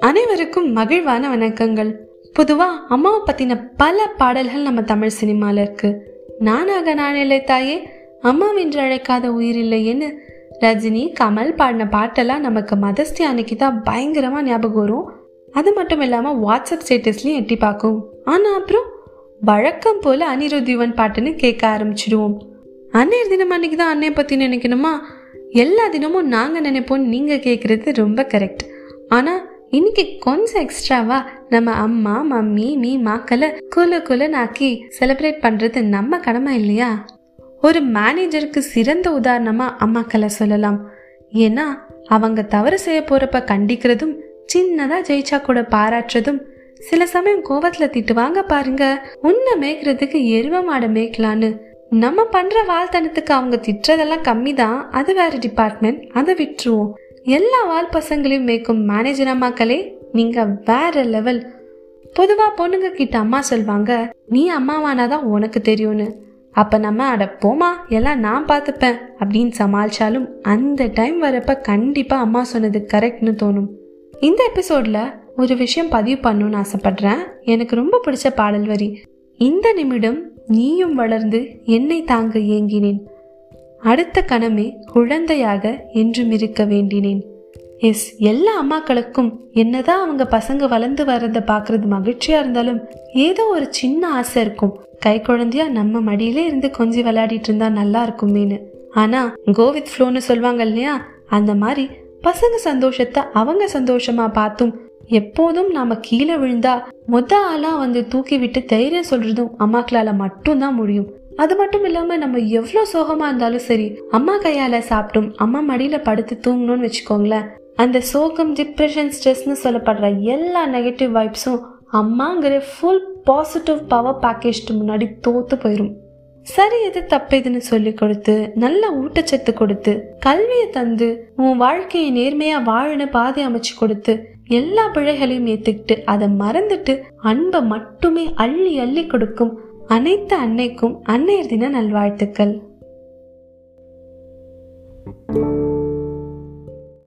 அனைவருக்கும் மகிழ்வான வணக்கங்கள். பொதுவா அம்மாவை பத்தின பல பாடல்கள் நம்ம தமிழ் சினிமால இருக்கு. நானாக நானில்லை தாயே. அம்மாவென்று அழைக்காத உயிரில்லைன்னு ரஜினி கமல் பாடின பாட்டெல்லாம் நமக்கு மதஸ்தி அன்னைக்கு தான் பயங்கரமா ஞாபகம் வரும். அது மட்டும் இல்லாம வாட்ஸ்அப் ஸ்டேட்டஸ்லயும் எட்டி பார்க்கும். ஆனா அப்புறம் வழக்கம் போல அனிருத்திவன் பாட்டுன்னு கேட்க ஆரம்பிச்சிடுவோம். அன்னையர் தினம் அன்னைக்கு தான் அன்னைய பத்தி நினைக்கணுமா? எல்லா தினமும் நாங்க நினைப்போம் நீங்க கேட்கறது ரொம்ப கரெக்ட் ஆனா இன்னைக்கு கொஞ்சம் எக்ஸ்ட்ராவா நம்ம அம்மா மம்மி மீ மாக்களை குல குலனாக்கி செலிப்ரேட் பண்றது நம்ம கடமை இல்லையா? ஒரு மேனேஜருக்கு சிறந்த உதாரணமா அம்மாக்களை சொல்லலாம். ஏன்னா அவங்க தவறு செய்ய போறப்ப கண்டிக்கிறதும் சின்னதா ஜெயிச்சா கூட பாராட்டுறதும் சில சமயம் கோவத்துல திட்டுவாங்க பாருங்க. உன்னை மேய்க்கிறதுக்கு எருவ மாடை மேய்க்கலான்னு நம்ம பண்ற வாழ்த்தனத்துக்கு அவங்க திட்டுறதெல்லாம் கம்மி தான் அது வேற டிபார்ட்மெண்ட் அதை விட்டுருவோம். எல்லா வால் பசங்களையும் மேய்க்கும் மேனேஜர் அம்மாக்களே நீங்க வேற லெவல் பொதுவா பொண்ணுங்க கிட்ட அம்மா சொல்வாங்க நீ அம்மாவானாதான் உனக்கு தெரியும்னு. அப்ப நம்ம அட போமா எல்லாம் நான் பார்த்துப்பேன். அப்படின்னு சமாளிச்சாலும் அந்த டைம் வரப்ப கண்டிப்பா அம்மா சொன்னது கரெக்ட்னு தோணும். இந்த எபிசோட்ல ஒரு விஷயம் பதிவு பண்ணணும்னு ஆசைப்படுறேன். எனக்கு ரொம்ப பிடிச்ச பாடல் வரி. இந்த நிமிடம் நீயும் வளர்ந்து என்னை தாங்க ஏங்கினேன். அடுத்த கணமே குழந்தையாக என்றும் இருக்க வேண்டினேன். எஸ் எல்லா அம்மாக்களுக்கும் என்னதான் அவங்க பசங்க வளர்ந்து வர்றத பாக்குறது மகிழ்ச்சியா இருந்தாலும் ஏதோ ஒரு சின்ன ஆசை இருக்கும். கை குழந்தையா நம்ம மடியிலே இருந்து கொஞ்சி விளையாடிட்டு இருந்தா நல்லா இருக்குமேனு ஆனா கோவித் ஃப்ளோன்னு சொல்லுவாங்க இல்லையா? அந்த மாதிரி பசங்க சந்தோஷத்தை அவங்க சந்தோஷமா பார்த்தும் எப்போதும் நாம கீழே விழுந்தா மொத்த ஆளா வந்து தூக்கி விட்டு தைரியம் சொல்றதும் அம்மாக்களால மட்டும்தான் முடியும். அது மட்டும் இல்லாம நம்ம எவ்வளவு சோகமா இருந்தாலும் சரி அம்மா கையால சாப்பிட்டும் அம்மா மடியில படுத்து தூங்கணும்னு வச்சுக்கோங்களேன். அந்த சோகம் டிப்ரெஷன் ஸ்ட்ரெஸ்னு சொல்லப்படுற எல்லா நெகட்டிவ் வைப்ஸும் அம்மாங்கிற ஃபுல் பாசிட்டிவ் பவர் பேக்கேஜ்க்கு முன்னாடி தோத்து போயிடும் சரி எது தப்பு எதுன்னு சொல்லி கொடுத்து நல்ல ஊட்டச்சத்து கொடுத்து கல்வியை தந்து உன் வாழ்க்கையை நேர்மையா வாழன பாதை அமைச்சு கொடுத்து எல்லா பிழைகளையும் ஏத்துக்கிட்டு அதை மறந்துட்டு அன்பை மட்டுமே அள்ளி அள்ளி கொடுக்கும் அனைத்து அன்னைக்கும் அன்னையர் தின நல்வாழ்த்துக்கள்.